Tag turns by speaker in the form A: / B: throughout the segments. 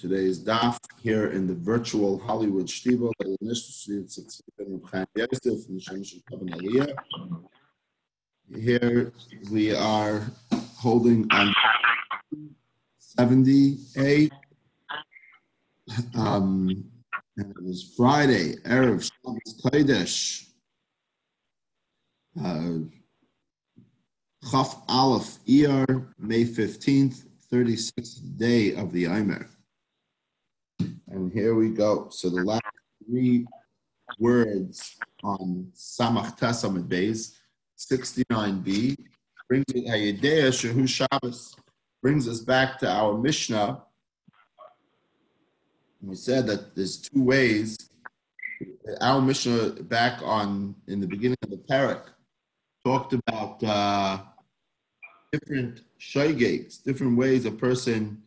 A: today's daf here in the virtual Hollywood Shtivo. Here we are holding on 78. Um, and it was Friday, Erev Shabbos Kodesh. Uh, Chaf Aleph Iyar, May 15th, 36th day of the Omer. And here we go. So the last three words on Samach Tesamid Beis, 69b, brings it Hayedea Shehu Shabbos, brings us back to our Mishnah. We said that there's two ways. Our Mishnah back on in the beginning of the perek talked about uh, different shaygates, different ways a person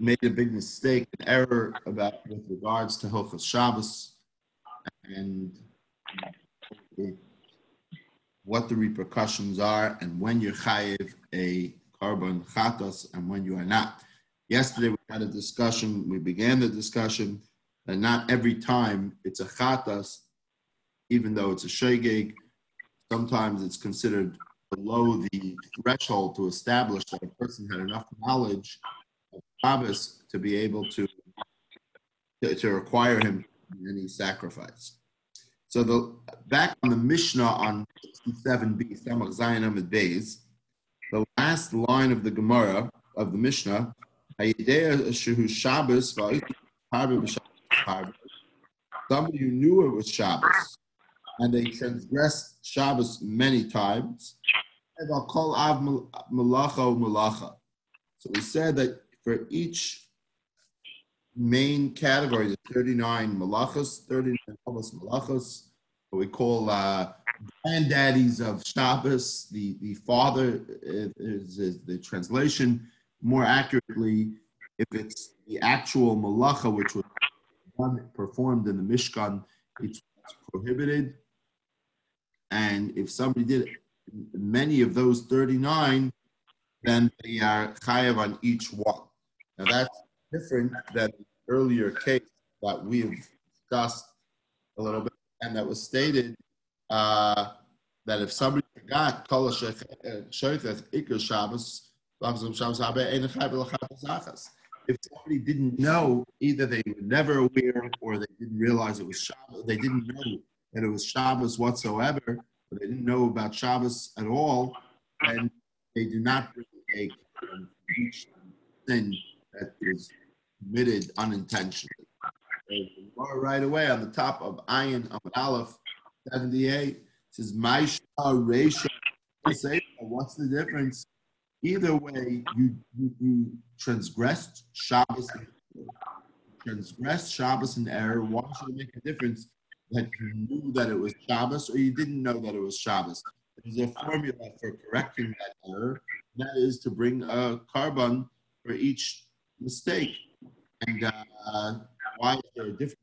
A: made a big mistake, an error about with regards to Hilchas Shabbos and what the repercussions are and when you're chayiv a korban chatos and when you are not. Yesterday we had a discussion, we began the discussion that not every time it's a chatas, even though it's a shegeg, sometimes it's considered below the threshold to establish that a person had enough knowledge Shabbos to be able to, to, to require him any sacrifice. So the back on the Mishnah on 67b, Samach Zayin Amud Beis, the last line of the Gemara of the Mishnah, somebody who knew it was Shabbos, and they transgressed Shabbos many times. So we said that for each main category, the 39 malachas, 39 malachas, what we call uh, granddaddies of Shabbos, the, the father is, is, the translation. More accurately, if it's the actual malacha, which was done, performed in the Mishkan, it's prohibited. And if somebody did many of those 39, then they are chayav on each one. Now that's different than the earlier case that we've discussed a little bit, and that was stated uh, that if somebody forgot kol sheicheth ikar Shabbos, if somebody didn't know, either they were never aware or they didn't realize it was Shabbos, they didn't know that it was Shabbos whatsoever, but they didn't know about Shabbos at all, and they do not bring a each sin that is committed unintentionally. Right away on the top of Ayin Amud Aleph 78 says Maisha Resha. What's the difference? Either way, you, you, you transgressed Shabbos, transgressed Shabbos in error. Why should it make a difference that you knew that it was Shabbos or you didn't know that it was Shabbos? There's a formula for correcting that error. That is to bring a korban for each mistake. And uh, why is there a difference?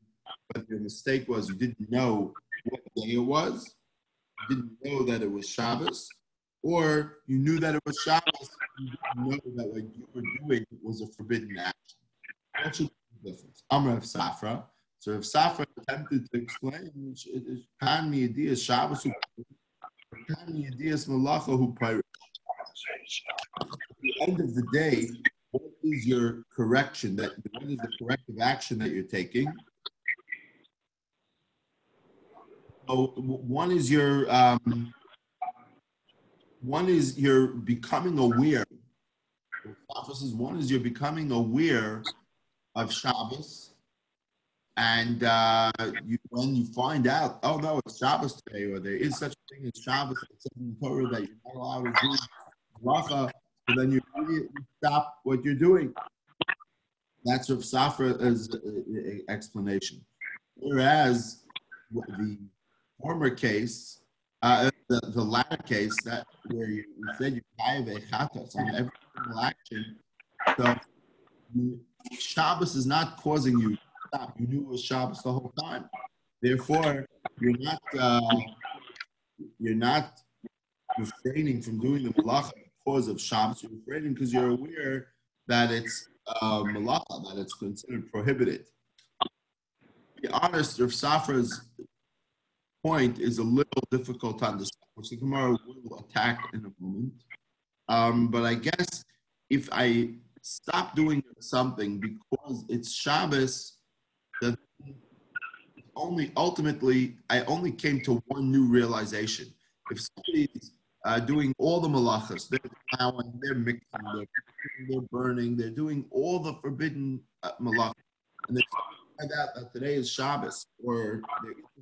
A: But your mistake was you didn't know what day it was, you didn't know that it was Shabbos, or you knew that it was Shabbos, you didn't know that what you were doing was a forbidden action. That should be the difference. Of Safra. So if Safra attempted to explain, Pan Miyadiyas Shabbos Pan Miyadiyas Malacha who At the end of the day, what is your correction that what is the corrective action that you're taking? So one is your um, one is you're becoming aware. Says one is you're becoming aware of Shabbos, and uh, you, when you find out, oh no, it's Shabbos today, or there is such a thing as Shabbos, that you're not allowed to do then you stop what you're doing. That's Rav Safra's uh, uh, explanation. Whereas the former case, uh, the, the latter case, that where you, you said you have a chatos on every single action, so Shabbos is not causing you to stop. You knew it was Shabbos the whole time. Therefore, you're not uh, you're not refraining from doing the malacha because of Shabbos. You're refraining because you're aware that it's uh, malacha, that it's considered prohibited. To be honest, Rav Safra's point is a little difficult to understand, which the Gemara will attack in a moment. Um, but I guess if I stop doing something because it's Shabbos, then only ultimately I only came to one new realization. If somebody's uh, doing all the malachas, they're plowing, they're mixing, they're, burning, they're doing all the forbidden uh, malachas, and they find out that today is Shabbos, or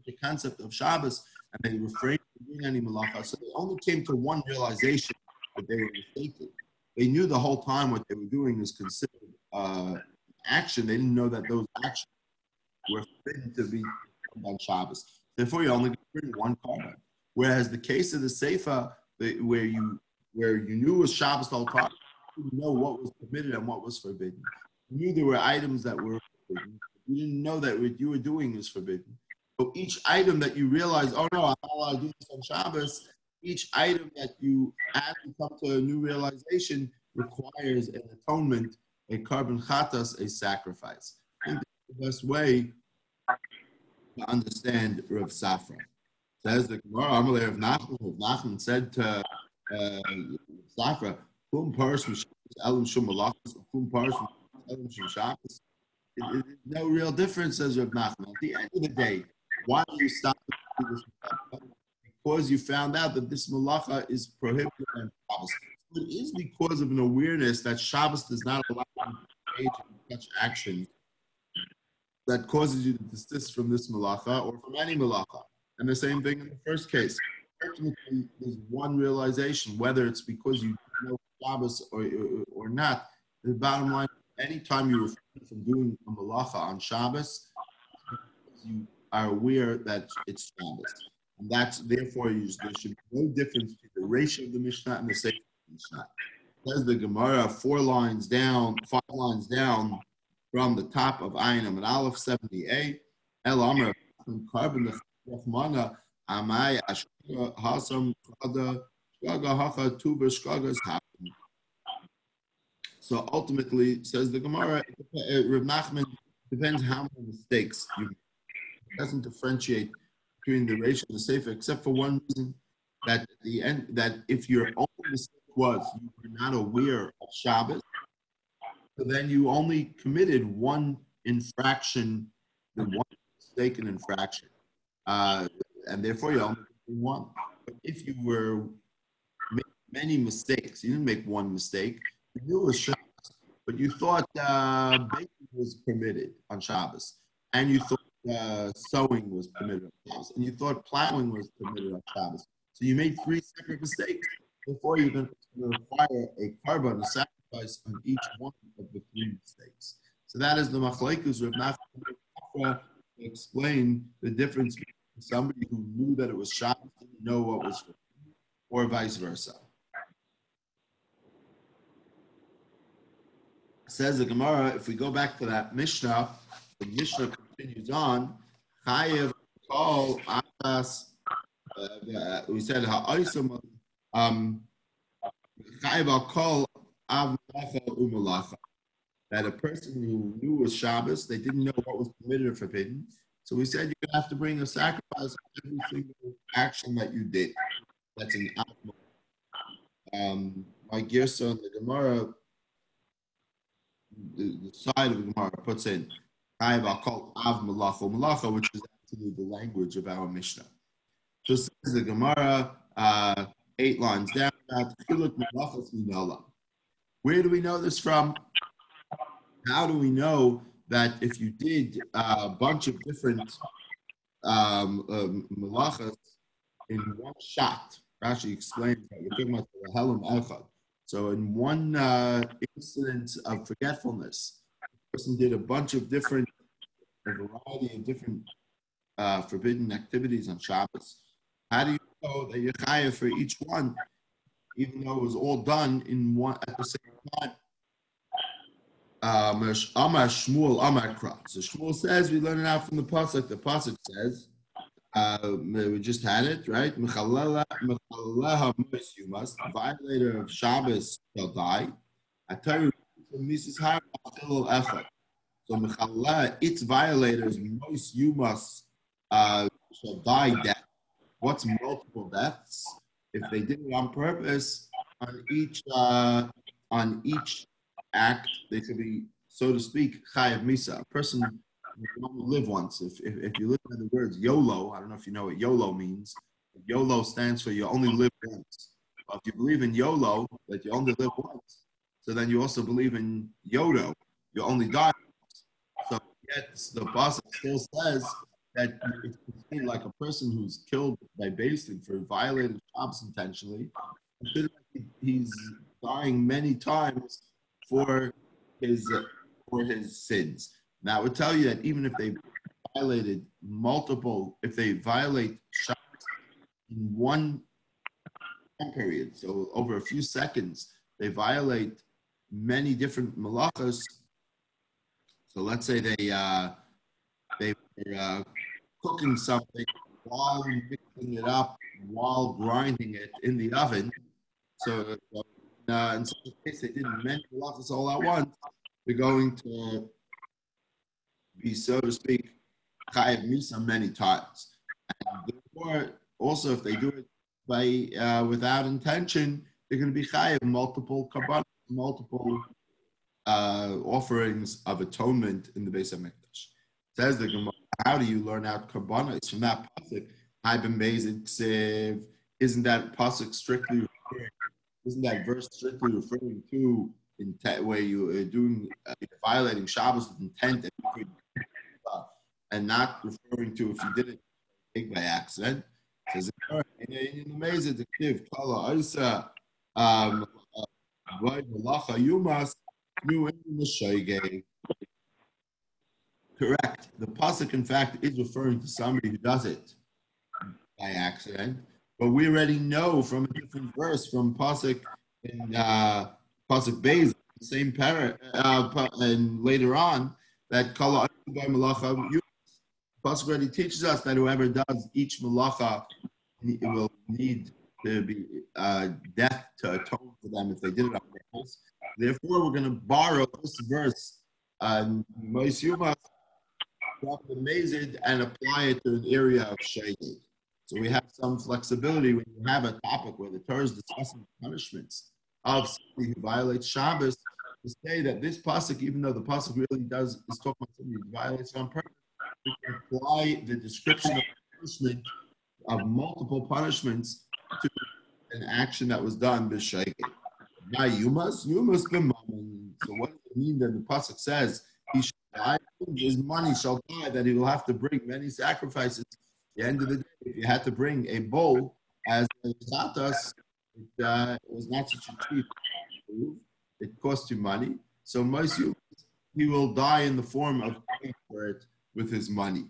A: the concept of Shabbos, and they refrain from doing any malacha. So they only came to one realization that they were mistaken. They knew the whole time what they were doing was considered uh, action. They didn't know that those actions were forbidden to be on Shabbos. Therefore, you only bring one korban. Whereas the case of the Seifa, where you where you knew was Shabbos time, you know what was permitted and what was forbidden. You knew there were items that were forbidden. You didn't know that what you were doing is forbidden. So each item that you realize, oh no, I'm not allowed to do this on Shabbos, each item that you add to come to a new realization requires an atonement, a korban chatas, a sacrifice. I think that's the best way to understand Rav Safra. Says the Gemara, of Nachman, said to uh, Safra, Kum Paris Elam Kum Paris Elam. No real difference, says Rav Nachman. At the end of the day, why do you stop because you found out that this malacha is prohibited on Shabbos. It is because of an awareness that Shabbos does not allow you to engage in such action that causes you to desist from this malacha or from any malacha. And the same thing in the first case. Ultimately, there's one realization, whether it's because you know Shabbos or, or, not. The bottom line, anytime you refrain from doing a malacha on Shabbos, you are aware that it's Shabbos. And that's therefore there should be no difference between the ratio of the Mishnah and the Sefer Mishnah. Says the Gemara, four lines down, five lines down from the top of Ayin and Aleph 78. El Amr carbon the Ashkaga Hasam Shkaga Shkaga Hacha happen. So ultimately, says the Gemara, Rav Nachman depends how many mistakes you make. It doesn't differentiate between the ratio and the sefer, except for one reason that the end that if your only mistake was you were not aware of Shabbos, so then you only committed one infraction, the one mistaken infraction, uh, and therefore you only one. But if you were many mistakes, you didn't make one mistake. You was Shabbos, but you thought uh, baking was permitted on Shabbos, and you thought uh, sowing was permitted on Shabbos, and you thought plowing was permitted on Shabbos. So you made three separate mistakes before you can require a a sacrifice on each one of the three mistakes. So that is the machlekes of Nachman to explain the difference somebody who knew that it was Shabbos didn't know what was forbidden, or vice versa. Says the Gemara, if we go back to that Mishnah, the Mishnah continues on. Chayev call atas. Uh, we said ha'oisam. Um, Chayev call avlacha umalacha. That a person who knew was Shabbos, they didn't know what was permitted or forbidden. So we said you have to bring a sacrifice of every single action that you did. That's an animal. Um, my Gersa and the Gemara, the, the side of the Gemara puts in I'll call Av Malacha Malacha, which is actually the language of our Mishnah. So says the Gemara, uh, eight lines down, Where do we know this from? How do we know that if you did a bunch of different um, um, malachas in one shot, Rashi explains that we're talking about. So in one uh, incident of forgetfulness, the person did a bunch of different, a variety of different uh, forbidden activities on Shabbos. How do you know that you're chayav for each one, even though it was all done in one at the same time? Um, Amar Shmuel Amar Kra. So Shmuel says we learn it out from the pasuk. The pasuk says uh, we just had it right. You must violator of Shabbos shall die. So its violators, most you must uh, shall die death. What's multiple deaths? If they did it on purpose, on each uh, on each act, they could be, so to speak, chayav misa. A person only live once. If, if, if you live by the words YOLO, I don't know if you know what YOLO means. YOLO stands for you only live once. If you believe in YOLO, that you only live once, so then you also believe in YODO, you only die once. So yet the boss still says that it's like a person who's killed by basting for violating Shabbos intentionally, he's dying many times for his for his sins. Now, I would tell you that even if they violated multiple, if they violate in one time period, so over a few seconds, they violate many different malachas. So let's say they uh, they were uh, cooking something while mixing it up, while grinding it in the oven. So uh, in such a case, they didn't many malachas all at once. They're going to be, so to speak, chayiv misa many times. And therefore, also if they do it by uh, without intention, they're going to be chayiv multiple kabbalah, multiple uh, offerings of atonement in the base of Mikdash. Says the Gemara, how do you learn out kabbalah? It's from that pasuk. I've been. Isn't that pasuk strictly? Isn't that verse strictly referring to intent, where you are doing uh, violating Shabbos with intent and, and not referring to if you did it by accident. Amazing um must new in the shayge. Correct. The pasuk, in fact, is referring to somebody who does it by accident, but we already know from a different verse from pasuk in uh, pasuk Beis, the same para, uh, and later on that kala by malacha. Pasuk already teaches us that whoever does each malacha will need to be uh, death to atone for them if they did it on purpose. Therefore, we're going to borrow this verse, um, Moisyuma, drop the mazid and apply it to an area of shading. So we have some flexibility when you have a topic where the Torah is discussing punishments of somebody who violates Shabbos to say that this pasuk, even though the pasuk really does is talking about somebody who violates on purpose, we can apply the description of punishment of multiple punishments to an action that was done b'shayket. Now you must you must be So what does it mean that the pasuk says he shall die? His money shall die. That he will have to bring many sacrifices. The end of the day, if you had to bring a bowl as a chatas, it, uh, was not such a cheap move. It cost you money. So most you, he will die in the form of paying for it with his money.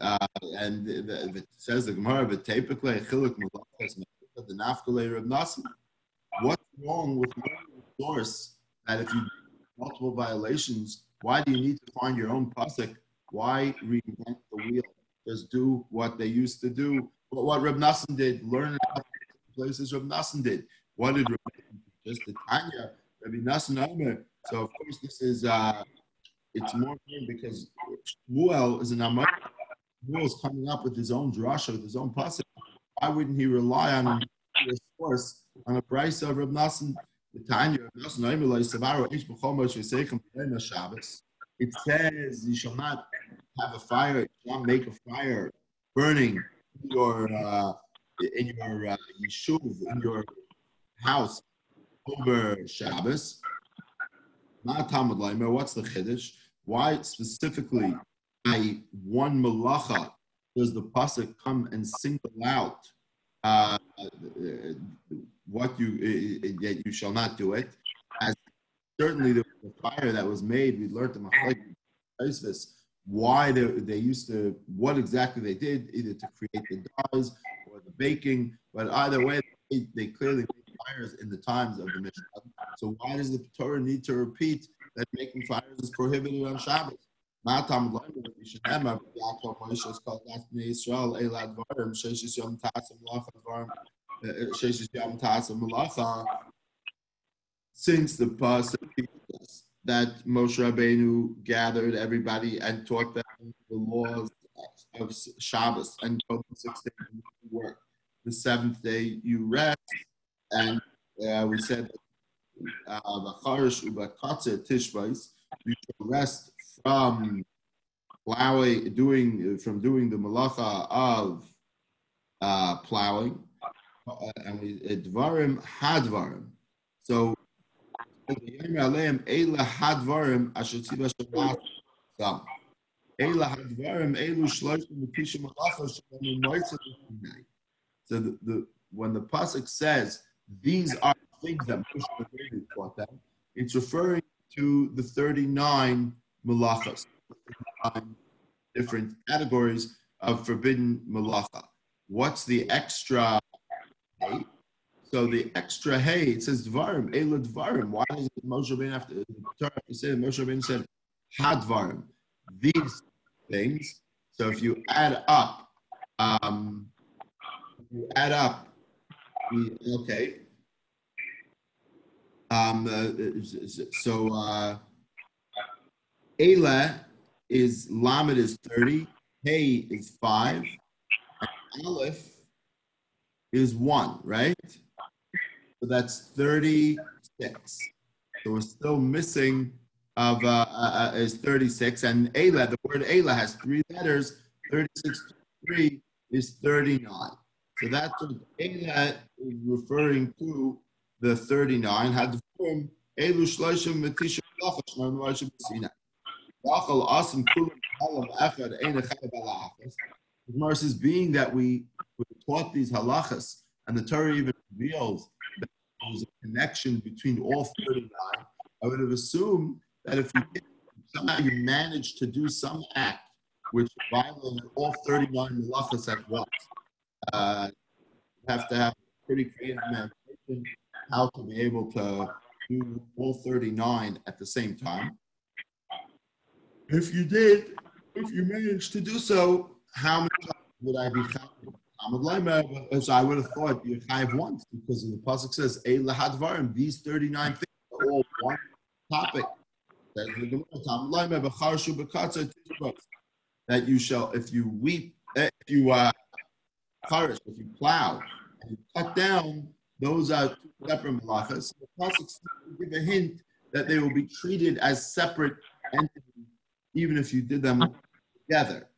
A: Uh, and it says the Gemara, but typically chiluk the nafkale of nasim. What's wrong with the source that if you multiple violations, why do you need to find your own pasuk? Why reinvent the wheel? Just do what they used to do. But what Reb Nassan did, learn places Reb Nassan did. What did Reb Just the Tanya, Rabbi Nassan Omer. So of course this is uh, it's more because Shmuel is an Amar. Shmuel is coming up with his own drasha, with his own pasuk. Why wouldn't he rely on a source on a price of Reb Nassan? The Tanya, it says you shall not have a fire, you make a fire burning in your uh, in your uh, yeshuv, in your house over Shabbos. Not Talmud Leimer. What's the chiddush? Why specifically by one malacha does the pasuk come and single out uh, what you uh, that you shall not do it? As certainly the, fire that was made, we learned the why they, they used to, what exactly they did, either to create the dyes or the baking, but either way, they, they clearly made fires in the times of the Mishnah. So why does the Torah need to repeat that making fires is prohibited on Shabbos. Called Tasim Malacha. Uh, uh, since the us that Moshe Rabbeinu gathered everybody and taught them the laws of Shabbos and told them six work. The seventh day you rest, and uh, we said uh, tishbais. You shall rest from plowing, doing from doing the malacha of uh, plowing, uh, and we dvarim hadvarim. So So the, the when the pasuk says these are things that Moshe taught them, it's referring to the 39 malachas, different categories of forbidden malacha. What's the extra hay? So the extra hay, it says dvarim, ela dvarim. Why does Moshe Rabbeinu have to, have to say Moshe Rabbeinu said hadvarim, these things. So if you add up, um, you add up, okay, um, uh, so uh, Ela is Lamed is 30, Hey is 5, and Aleph is 1, right? So that's 36. So we're still missing of uh, uh, uh is 36. And Ela, the word Ela has three letters. 36 3 is 39. So that's what Ela is referring to the 39 had the form Elu Shloshim Metisha Lachas Shnar Moshe B'Sinai. Rachel Asim Kulam Halam Echad. The being that we, we taught these halachas, and the Torah even reveals that there's a connection between all 39, I would have assumed that if you somehow you managed to do some act which violated all 39 halachas at once, uh, you have to have pretty creative imagination how to be able to do all 39 at the same time. If you did, if you managed to do so, how many times would I be chayav? As I would have thought, you have once because the pasuk says, "A lahadvarim." These 39 things are all one topic. That you shall, if you weep, if you uh, if you plow, and you cut down those are two separate malachas. The pasuk give a hint that they will be treated as separate entities, even if you did them together.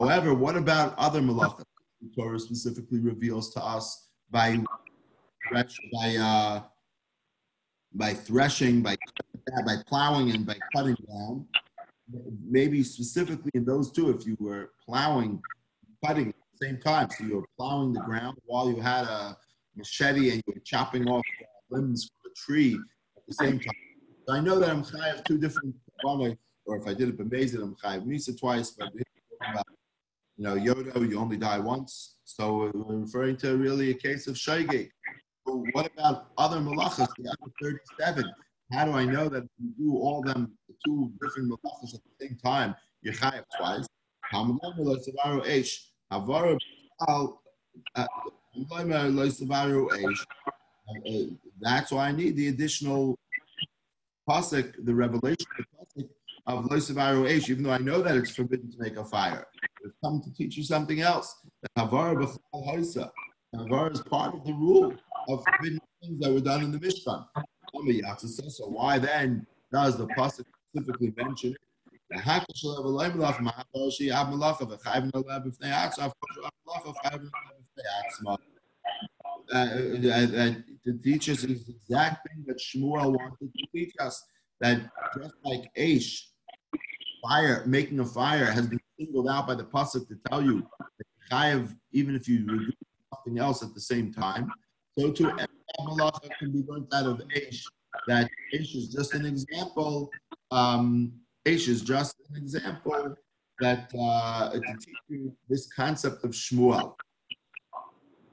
A: However, what about other malachas? The Torah specifically reveals to us by by uh, by threshing, by by plowing, and by cutting down maybe specifically in those two, if you were plowing, cutting at the same time, so you were plowing the ground while you had a machete and you were chopping off limbs from a tree at the same time. So I know that I'm chayav two different or if I did it b'mezid, I'm chayav misa twice, but you know, Yodo, you only die once. So we're referring to really a case of shaygate. But what about other malachas, the other 37? How do I know that you do all them two different malachas at the same time? You chayav twice. Uh, uh, uh, that's why I need the additional pasuk, the revelation the of Loisavaru Eish, even though I know that it's forbidden to make a fire. It's come to teach you something else. The Havar Havar is part of the rule of forbidden things that were done in the Mishkan. So why then does the pasuk specifically mention the hakash of a malach mahatoshi ab malacha v'chayv nolab b'fnei atzma malacha chayv nolab b'fnei atzma. To teach us is the exact thing that Shmuel wanted to teach us. That just like Aish, fire, making a fire has been singled out by the pasuk to tell you that chayav, even if you do something else at the same time. So too, malacha can be learned out of Aish. That Aish is just an example. Um, is just an example that uh, to teach you this concept of Shmuel.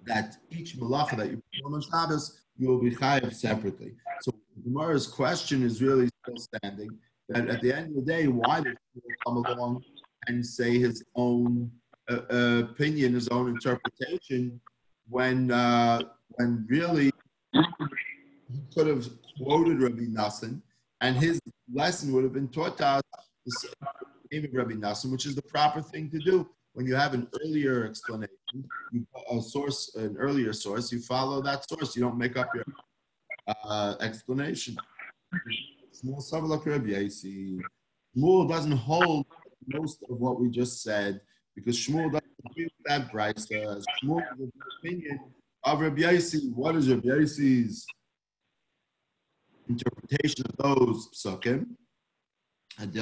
A: That each malacha that you perform on Shabbos, you will be chayav separately. So Gemara's question is really still standing. That at the end of the day, why did he come along and say his own uh, uh, opinion, his own interpretation, when uh, when really he could have quoted Rabbi Nassan, and his lesson would have been taught to us the name of Rabbi Nassan, which is the proper thing to do. When you have an earlier explanation, a source, an earlier source, you follow that source. You don't make up your uh, explanation. Shmuel doesn't hold most of what we just said because Shmuel doesn't agree with that brisa. Shmuel is the opinion of Rabbi Yossi. What is Rabbi Yossi's interpretation of those psukim? Because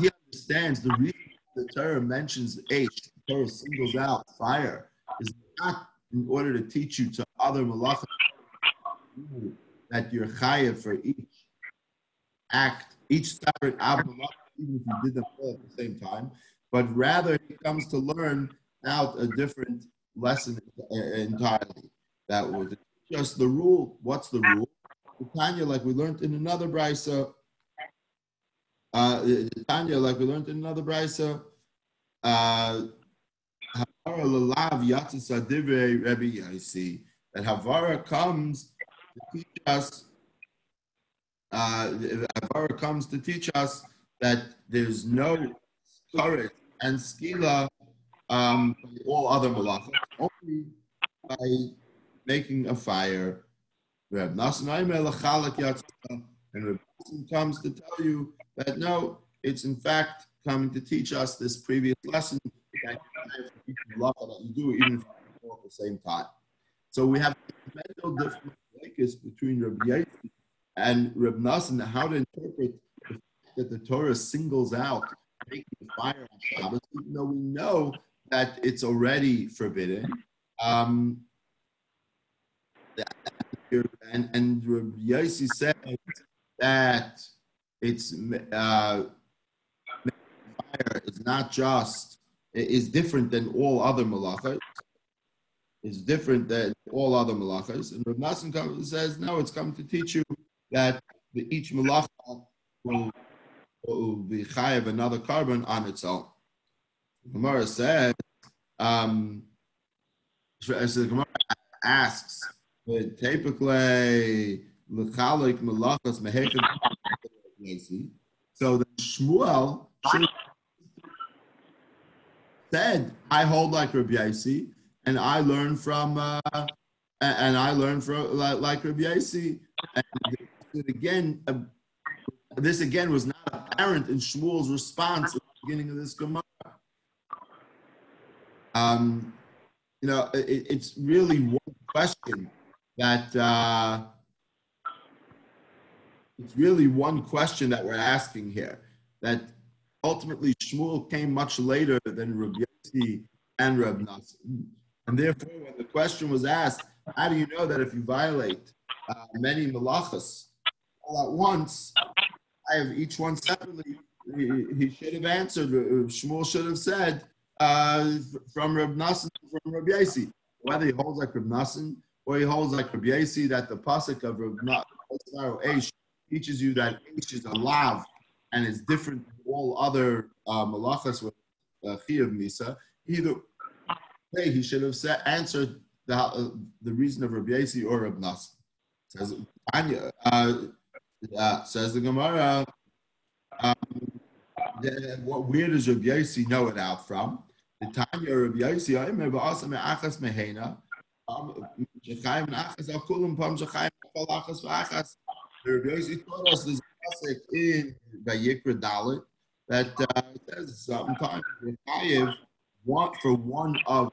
A: he understands the reason the Torah mentions H, the Torah singles out fire, is not in order to teach you to other malachas that you're chayav for each act, each separate abmalach, even if you did them all at the same time, but rather he comes to learn out a different lesson entirely. That was just the rule. What's the rule? Tanya, like we learned in another brisa, uh, Tanya, like we learned in another brisa, uh, that Havara comes teach us uh, comes to teach us that there's no courage and skila um, all other malachas, only by making a fire. Reb and Reb comes to tell you that no, it's in fact coming to teach us this previous lesson that you do even at the same time. So we have fundamental difference between Rabbi Yossi and Reb Nassan how to interpret the that the Torah singles out making fire on Shabbos, even though we know that it's already forbidden. Um, and, and Rabbi Yossi said that it's uh, fire is not just is different than all other malachas. It's different than all other malachas. And Rav Nassan says, no, it's come to teach you that each malacha will, will be chayav another korban on its own. Gemara says, um, as the Gemara asks, typically l'chalik malachas mehechem so the Shmuel said, I hold like Rabbi Yossi, and I learn from, uh, and I learn from like, like Rabbi Yossi. And again, uh, this again was not apparent in Shmuel's response at the beginning of this Gemara. Um, you know, it, it's really one question that uh, it's really one question that we're asking here. That ultimately Shmuel came much later than Rabbi Yossi and Rab Nassan. And therefore, when the question was asked, how do you know that if you violate uh, many malachas all at once, I have each one separately, he, he should have answered, Shmuel should have said, uh, from Rab Nassan, from Rab Yossi. Whether he holds like Rab Nassan or he holds like Rab Yossi, that the pasuk of Rab Nassan teaches you that Ish is a lav and it's different from all other uh, malachas with uh, Chiyav Misa. Either way, he should have said, answered the, uh, the reason of Rabbi Yossi or Rabbi Nas. Says, uh, uh, says the Gemara, um, the, what, where does Rabbi Yossi know it out from? The Tanya Rabbi Yossi, I remember also me achas mehena, Shechayim and achas al kulam pam shechayim al achas v'achas. Rabbi Yossi taught us this pasuk in Vayikra Dalit that uh, says sometimes Chayiv want for one of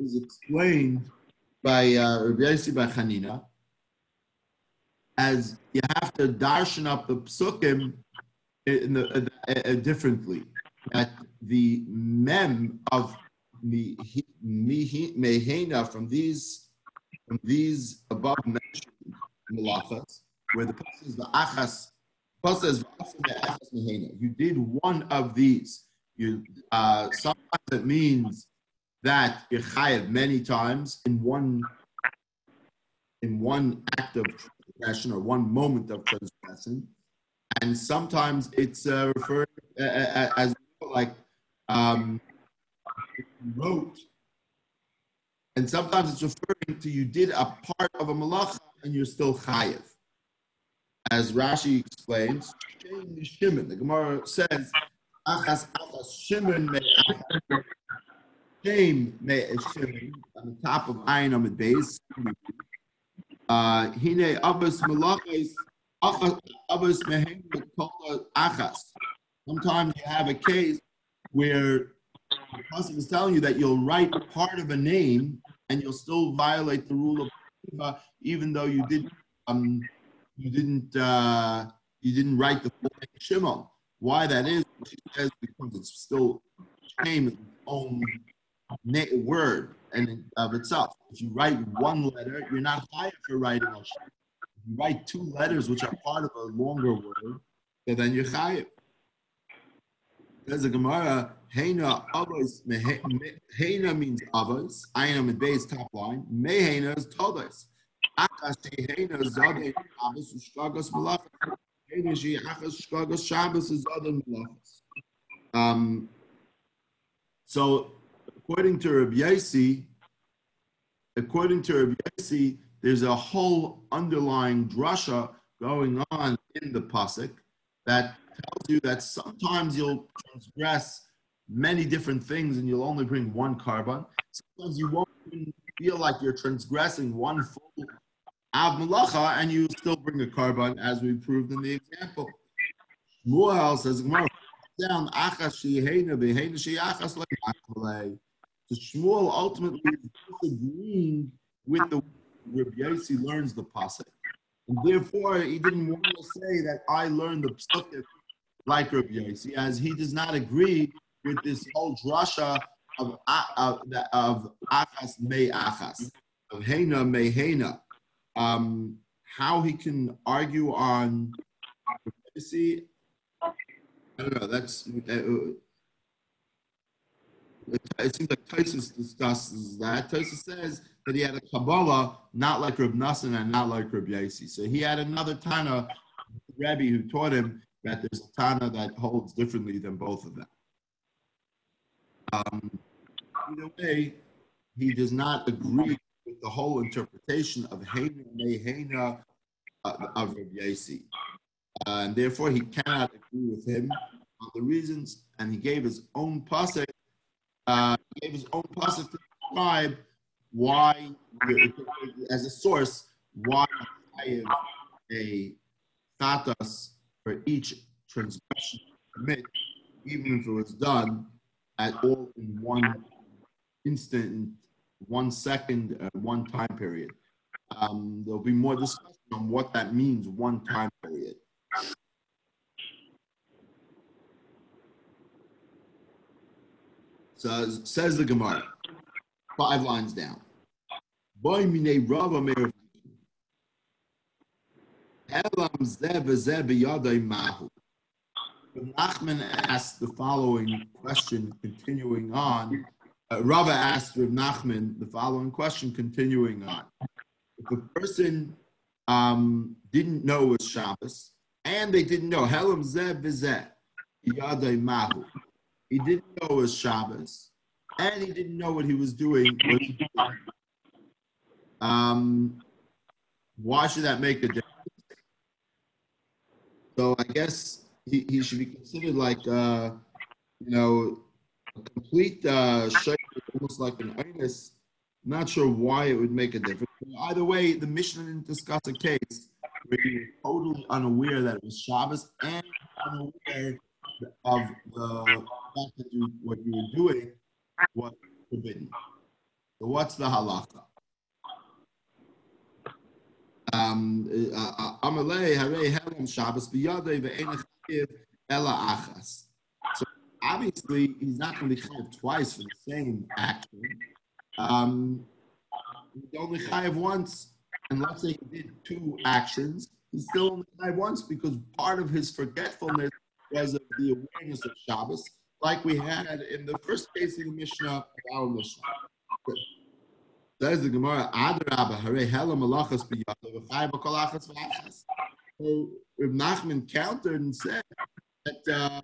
A: is explained by uh, Rabbi Yossi by Chanina as you have to darshan up the psukim in the, uh, uh, differently. That the mem of mehena from these from these above mentioned malachas, where the person is the achas, says the mehena. You did one of these. You uh, sometimes it means that you're many times in one in one act of transgression or one moment of transgression, and sometimes it's uh, referred uh, uh as like um, wrote, and sometimes it's referring to you did a part of a malacha and you're still chayiv. As Rashi explains, Shimon, the Gemara says, Achas achas Shimon me Shame on the top of Ayin Amud base. Uh, Hine Abbas Malachis Abbas Mehem Achas. Sometimes you have a case where the person is telling you that you'll write part of a name and you'll still violate the rule of even though you did um you didn't uh, you didn't write the full name Shimon. Why that is, she says because it's still shame its own word and of itself. If you write one letter, you're not hired for writing a If you write two letters, which are part of a longer word, so then you're chayiv. There's a Gemara, Heina avos, Heina means avos, Aina base top line, Mehena is todos. Akashi Heina zade Shabbos ushkagos malachas. Heina shi achas shkagos Shabbos other malachas. Um, so, according to Rabbi Yossi, according to Rabbi Yossi, there's a whole underlying drasha going on in the pasuk that tells you that sometimes you'll transgress many different things and you'll only bring one korban. Sometimes you won't even feel like you're transgressing one full av malacha and you still bring a korban, as we proved in the example. Shmuel says, down so Shmuel ultimately is disagreeing with the Rabbi Yossi learns the pasuk. And therefore, he didn't want to say that I learned the psukim like Rabbi Yossi, as he does not agree with this whole drasha of of, of achas me achas, of hena me hena. Um, how he can argue on Yossi, I don't know. That's uh, it seems like Tosis discusses that. Tosis says that he had a Kabbalah not like Reb Nassan and not like Reb Yossi. So he had another Tana, Rebbe, who taught him that there's a Tana that holds differently than both of them. Um, either way, he does not agree with the whole interpretation of Hena Mehena uh, of Reb Yossi. Uh, and therefore, he cannot agree with him on the reasons, and he gave his own pasuk. Uh, gave his own pasuk to describe why, as a source, why a status for each transgression commit, even if it was done at all in one instant, one second, uh, one time period. Um, there'll be more discussion on what that means, one time period. So says the Gemara, five lines down. Boy rava mahu. Nachman asked the following question, continuing on. Uh, Rava asked Rav Nachman the following question, continuing on. If a person um, didn't know it was Shabbos, and they didn't know, Helam Zeh Vizeh, Yadai Mahu. He didn't know it was Shabbos, and he didn't know what he was doing. Um, why should that make a difference? So I guess he, he should be considered like, uh, you know, a complete uh, almost like an illness. Not sure why it would make a difference. Either way, the Mishnah didn't discuss a case where you're totally unaware that it was Shabbos and unaware of the fact that you, what you were doing was forbidden. So what's the halacha? Um, uh, uh. So obviously he's not going to be chayiv twice for the same action. Um, he's only chayiv once, and let's say he did two actions, he's still only chayiv once because part of his forgetfulness was of the awareness of Shabbos, like we had in the first case in Mishnah of our Mishnah. Says the Gemara, Adrabah, Hare Hela Malachas B'Yadav, V'chai B'Kolachas V'achas. So Reb Nachman countered and said that, uh,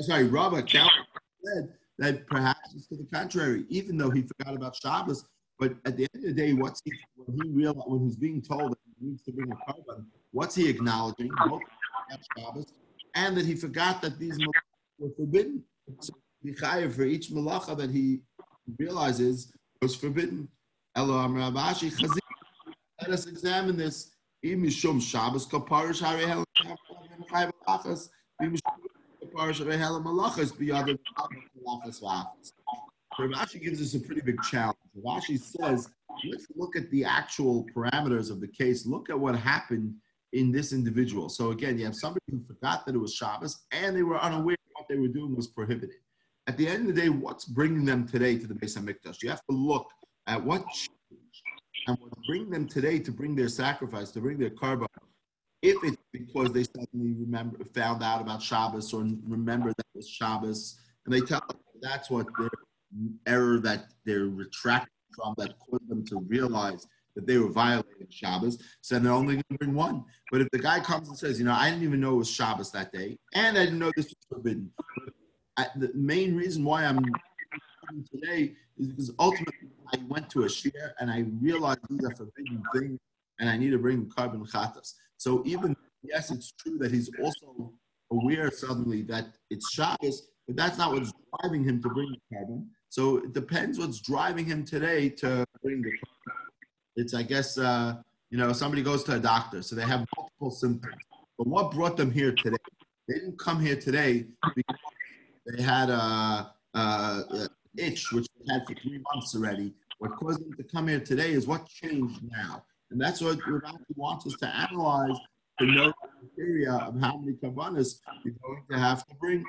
A: sorry, Rabba countered and said that perhaps it's to the contrary, even though he forgot about Shabbos, but at the end of the day, what's he, when he realized, when he's being told that he needs to bring a korban, what's he acknowledging? Both Shabbos, and that he forgot that these were forbidden. So, for each malacha that he realizes was forbidden. Let us examine this. Imishum Shabbos kaparish harehel malachas. Kaparish harehel malachas biyad malachas v'achas. Rashi gives us a pretty big challenge. Rashi says, let's look at the actual parameters of the case. Look at what happened in this individual. So again, you have somebody who forgot that it was Shabbos and they were unaware what they were doing was prohibited. At the end of the day, what's bringing them today to the Beis Hamikdash? You have to look at what and what's bringing them today to bring their sacrifice, to bring their korban. If it's because they suddenly remember, found out about Shabbos or remember that it was Shabbos, and they tell us that's what their error that they're retracting from that caused them to realize that they were violating Shabbos, so they're only going to bring one. But if the guy comes and says, you know, I didn't even know it was Shabbos that day, and I didn't know this was forbidden, I, the main reason why I'm today is because ultimately I went to a shiur and I realized these are forbidden things and I need to bring korban chatas. So even yes, it's true that he's also aware suddenly that it's Shabbos, but that's not what's driving him to bring the korban. So it depends what's driving him today to bring the korban. It's I guess uh, you know somebody goes to a doctor, so they have multiple symptoms. But what brought them here today? They didn't come here today because they had a, a, a itch, which they had for three months already. What caused them to come here today is what changed now. And that's what Ravaki wants us to analyze to know the criteria of how many kavanas you're going to have to bring.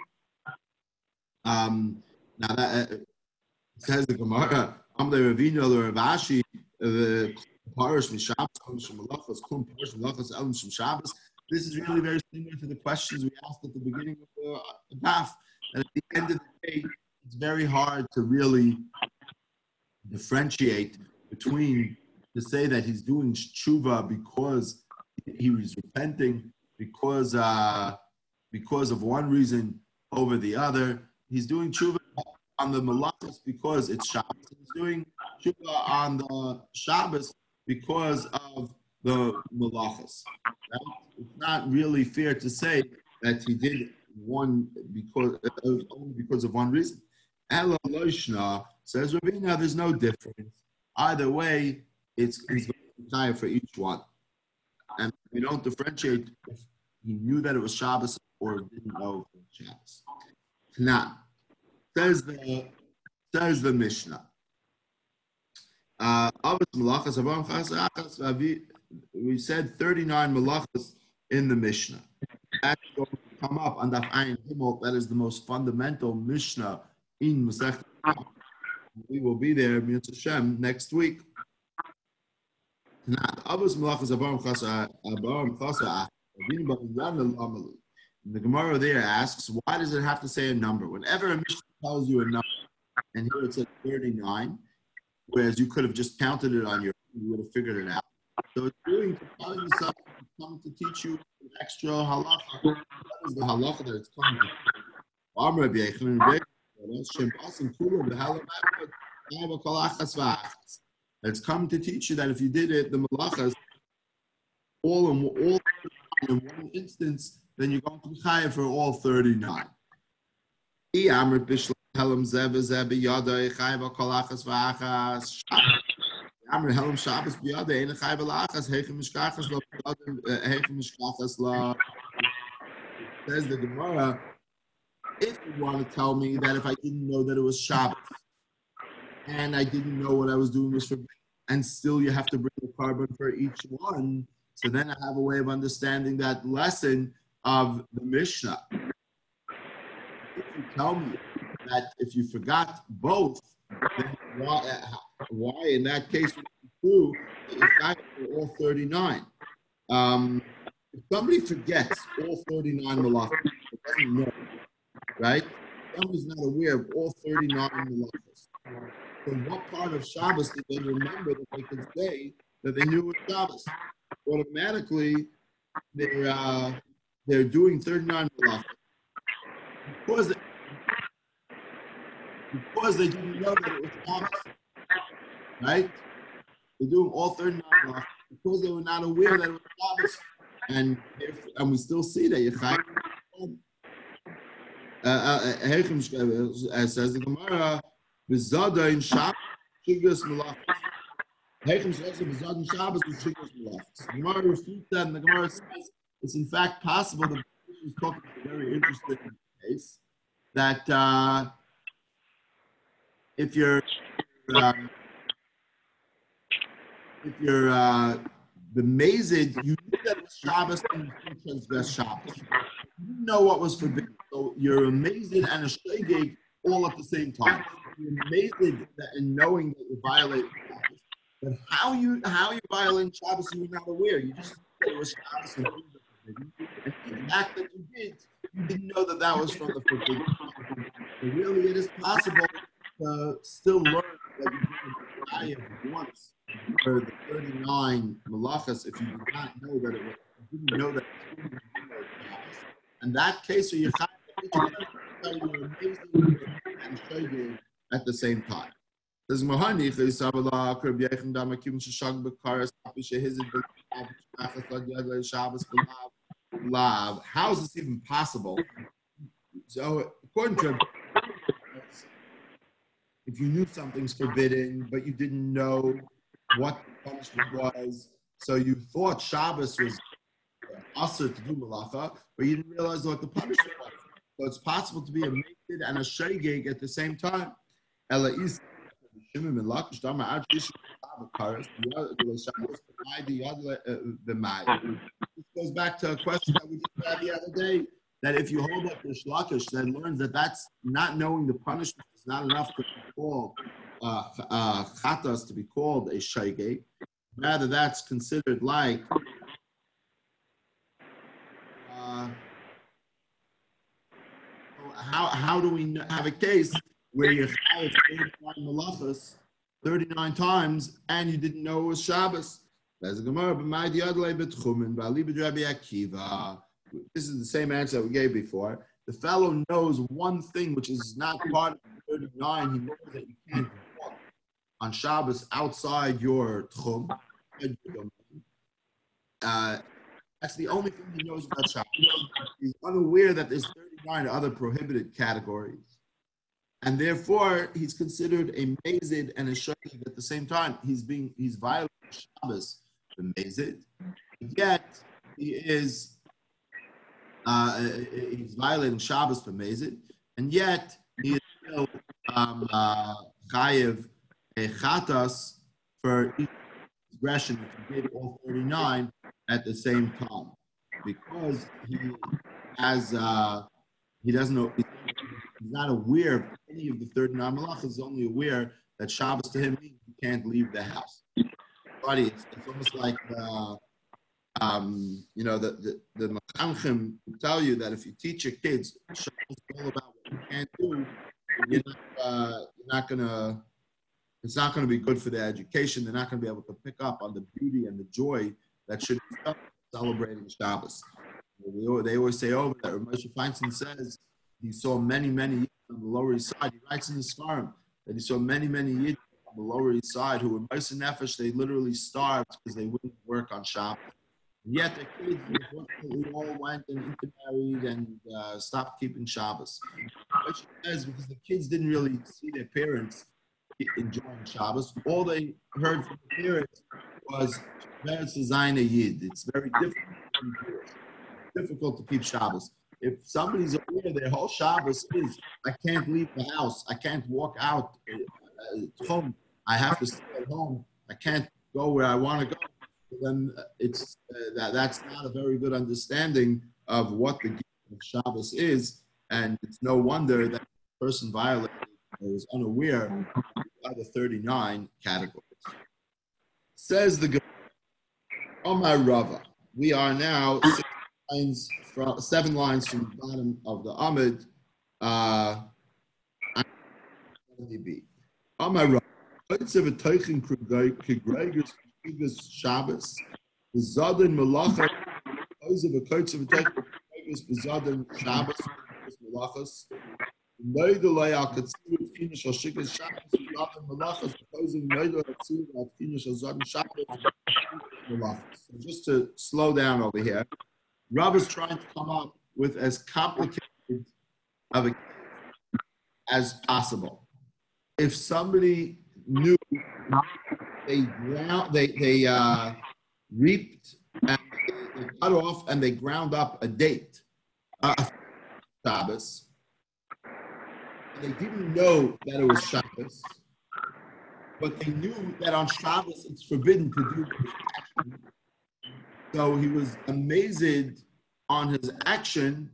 A: Um, now that uh, says the Gemara, I'm the Ravina, the Ravashi, the Parish Mishabas, Malachas, Kum Parish Elam Shabbos. This is really very similar to the questions we asked at the beginning of the daf. And at the end of the day, it's very hard to really differentiate between to say that he's doing tshuva because he was repenting because uh, because of one reason over the other. He's doing tshuva on the malachas because it's Shabbos. He's on the Shabbos because of the malachas. It's not really fair to say that he did one because uh, only because of one reason. Ella Loishna says Ravina, there's no difference. Either way, it's, it's higher for each one. And we don't differentiate if he knew that it was Shabbos or didn't know it was Shabbos. Now, says the says the Mishnah. Uh, we said 39 malachas in the Mishnah. That's going to come up on Daf Ayin. That is the most fundamental Mishnah in Masech. We will be there, Mitzvah Hashem, next week. The Gemara there asks, why does it have to say a number? Whenever a Mishnah tells you a number, and here it says 39, whereas you could have just counted it on your, you would have figured it out. So it's doing to tell you something, coming to teach you extra halacha. That is the halacha that it's coming to. It's come to teach you that if you did it, the malachas, all in all in one instance, then you're going to be higher for all 39. Amr Helm Shabbos biyade ein chai belachas heichem mishkachas lo heichem mishkachas lo. Says the Gemara, if you want to tell me that if I didn't know that it was Shabbos and I didn't know what I was doing was for, and still you have to bring the korban for each one, so then I have a way of understanding that lesson of the Mishnah. If you tell me that if you forgot both, then why, why in that case got all 39? Um, if somebody forgets all 39 malachas, doesn't know, right? Somebody's not aware of all 39 malachas. So what part of Shabbos did they remember that they could say that they knew it was Shabbos? Automatically, they're uh, they're doing 39 malachas because because they didn't know that it was Shabbos, right? They're doing all 39 malachas because they were not aware that it was Shabbos, and if, and we still see that Yechai. Uh, uh, uh, says the Gemara, Bezada in Shabbos, Shigas Malachas. Hechem Shlosa Bezada in Shabbos is Shigas Malachas. The Gemara refutes that, and the Gemara says it's in fact possible that is talking about a very interesting case that uh, if you're um, if you're uh, the you knew that it was Shabbos and you transgress Shabbos. You know what was forbidden, so you're a mazid and a shegeg all at the same time. You're that in knowing that you violate Shabbos. But how you how you violating Shabbos, you were not aware. You just it was Shabbos and. And the act that you did, you didn't know that that was from the forbidden. So really, it is possible still learn that you did it once for the 39 malachas if you did not know that it was, you didn't know that it was in that case, so you and shogeg at the same time. Says Mahani Chisabala Krib Yechem Damakim Shashag Bekaris Shehizid Shabbos Lav. How is this even possible? So according to if you knew something's forbidden, but you didn't know what the punishment was, so you thought Shabbos was also to do malacha, but you didn't realize what the punishment was. So it's possible to be a mazid and a shegeg at the same time. This goes back to a question that we had the other day. That if you hold up the shlakish, then learns that that's not knowing the punishment not enough to be called uh, uh, chatas to be called a shegeg. Rather, that's considered like uh, how, how do we have a case where you have 39 malachas 39 times and you didn't know it was Shabbos? This is the same answer we gave before. The fellow knows one thing which is not part of 39. He knows that you can't walk on Shabbos outside your tchum. Uh, that's the only thing he knows about Shabbos. He's unaware that there's 39 other prohibited categories. And therefore, he's considered a mazid and a shegeg at the same time. He's being he's violating Shabbos, the mazid, yet he is uh, he's violating Shabbos for mazid, and yet he is still um, uh, chayiv a chatas for each transgression he did all 39 at the same time because he has uh, he doesn't know he's not aware of any of the 39 malachas. He's only aware that Shabbos to him means he can't leave the house. But it's, it's almost like the, um, you know the the, the tell you that if you teach your kids Shabbos is all about what you can't do, you're not uh, you're not gonna it's not going to be good for their education. They're not going to be able to pick up on the beauty and the joy that should be celebrating Shabbos. They always say over oh, that Moshe Feinstein says he saw many, many on the Lower East Side. He writes in his farm that he saw many, many on the Lower East Side who were moser nefesh. They literally starved because they wouldn't work on Shabbos. Yet the kids, all went and intermarried and uh, stopped keeping Shabbos. Moshe says because the kids didn't really see their parents enjoying Shabbos. All they heard from the parents was Meretz design a Yid. It's very difficult. difficult to keep Shabbos. If somebody's aware their whole Shabbos is, I can't leave the house, I can't walk out uh, home, I have to stay at home, I can't go where I want to go, then it's uh, that, that's not a very good understanding of what the gift of Shabbos is. And it's no wonder that the person violated was unaware of the 39 categories. Says the Omar Rava. We are now lines from, seven lines from the bottom of the Amud. Uh, Omar Rava. Kegregers Shabbos. The Zadin. Those of of Zadin Shabbos. Shabbos. Zadin Shabbos. So just to slow down over here, Rav is trying to come up with as complicated of a as possible. If somebody knew they ground, they they uh, reaped and they, cut off and they ground up a date, uh, Shabbos. And they didn't know that it was Shabbos, but they knew that on Shabbos it's forbidden to do. So he was amazed on his action,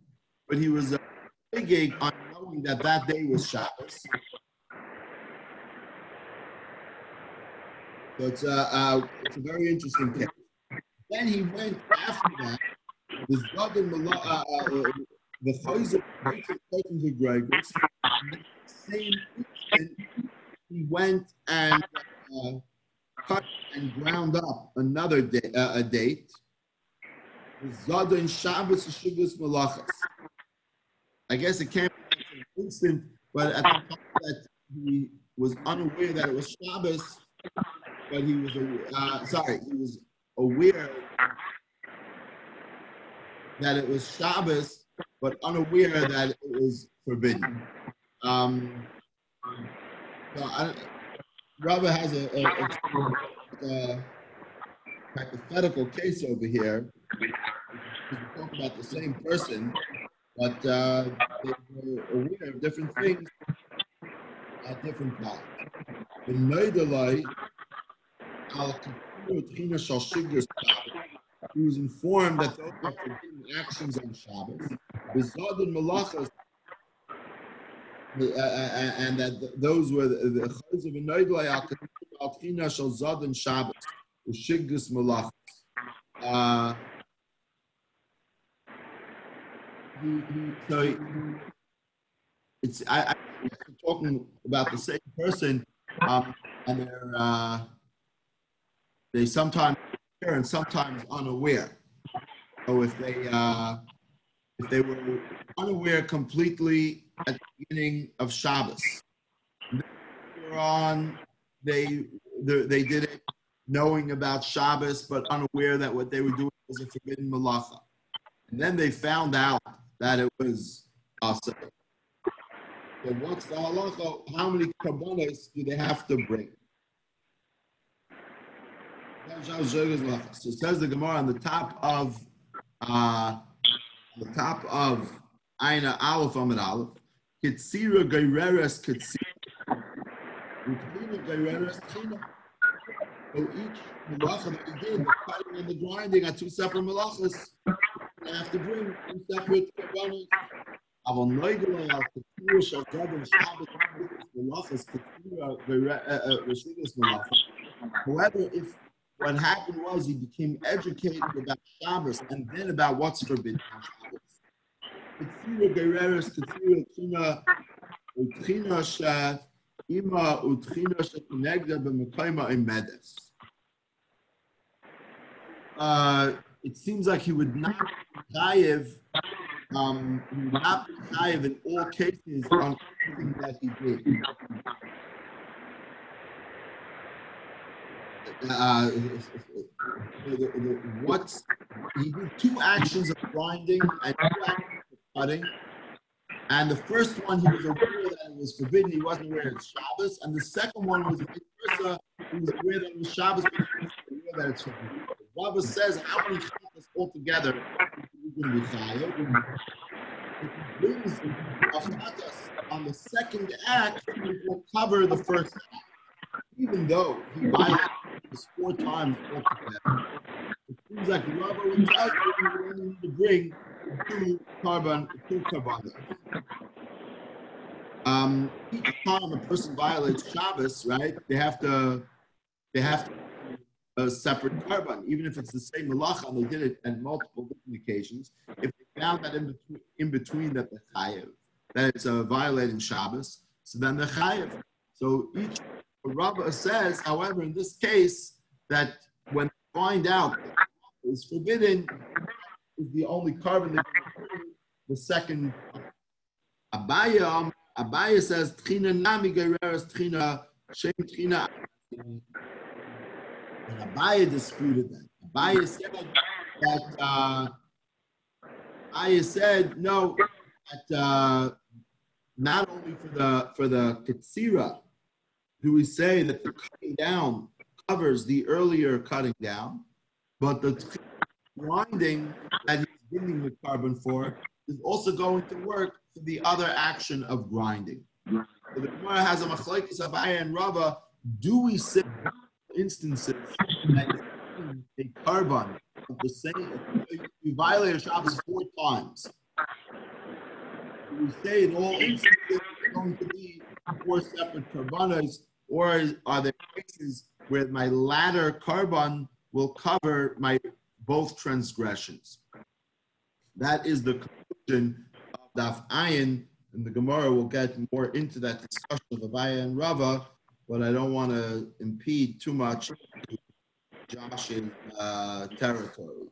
A: but he was a big on knowing that that day was Shabbos. It's a, uh, it's a very interesting case. Then he went after that, the Zogin Mala, uh, uh, the Chayzer taken to Gregors. Same instant, he went and uh, cut and ground up another day, uh, a date. Zadon Shabbos Shigos Malachas. I guess it came an instant, but at the time that he was unaware that it was Shabbos, but he was uh, sorry, he was aware that it was Shabbos, but unaware that it was forbidden. Um, so I, Rabbi has a, a, a, a hypothetical case over here. We talk about the same person, but uh, they were aware of different things at different times. The Neidalai he was informed that those are forbidden actions on Shabbos. Bizadin malachas, uh, uh, uh, and that those were the chayz of a noidlay al tina shal zadin Shabbos, the shiggus malachas. So it's I, I, am talking about the same person, um, and they're. Uh, they sometimes aware and sometimes unaware. So if they uh, if they were unaware completely at the beginning of Shabbos, later on they they did it knowing about Shabbos but unaware that what they were doing was a forbidden malacha, and then they found out that it was awesome. So what's the halacha? How many kabbalas do they have to bring? So it says the Gemara on the top of uh, the top of Aina Aleph Amud Aleph. Kitsira Gaireres Kitsira. So each malacha that we did, the cutting and the grinding are two separate malachas. I have to bring two separate kabbalas. Avon noigula al the of God and Shabbat malachas ketirah uh, v'shugas uh, malachas. However, if what happened was he became educated about Shabbos and then about what's forbidden on Shabbos. Utrina Sha, Ima B'Mekayma Imedes. Uh, it seems like he would not chayiv, um, he would not chayiv in all cases on that he did. Uh, what's he did two actions of grinding and two actions of cutting. And the first one, he was aware that it was forbidden. He wasn't aware it's Shabbos. And the second one was vice versa. He was aware that it was Shabbos, but he was aware that it's forbidden. Baba says, how many Shabbos altogether are going to be chayav? If he brings a on the second act, it will cover the first act even though he violated this four times altogether, it seems like you you only to bring two korban, two korban. Um, each time a person violates Shabbos, right? They have to, they have to a separate korban, even if it's the same malacha and they did it on multiple different occasions. If they found that in between, in between that the chayev, that it's a violating Shabbos, so then the chayev. So each Rabbah says, however, in this case, that when they find out is forbidden, is the only korban that the second. Abaye, Abaye says, Tchina nami gereres tchina, shem tchina. And Abaye disputed that. Abaye said that, uh, Abaye said, no, that uh, not only for the for the Ketsira do we say that the cutting down covers the earlier cutting down, but the grinding that he's giving the korban for is also going to work for the other action of grinding. So the Gemara has a machlekes Abaye and Rava. Do we say instances that a carbon of the same you violate Shabbos four times? Do we say in all instances it's going to be four separate carbonas, or are there cases where my latter korban will cover my both transgressions? That is the conclusion of Daf Ayin, and the Gemara will get more into that discussion of Abaye and Rava, but I don't want to impede too much Josh's uh, territory.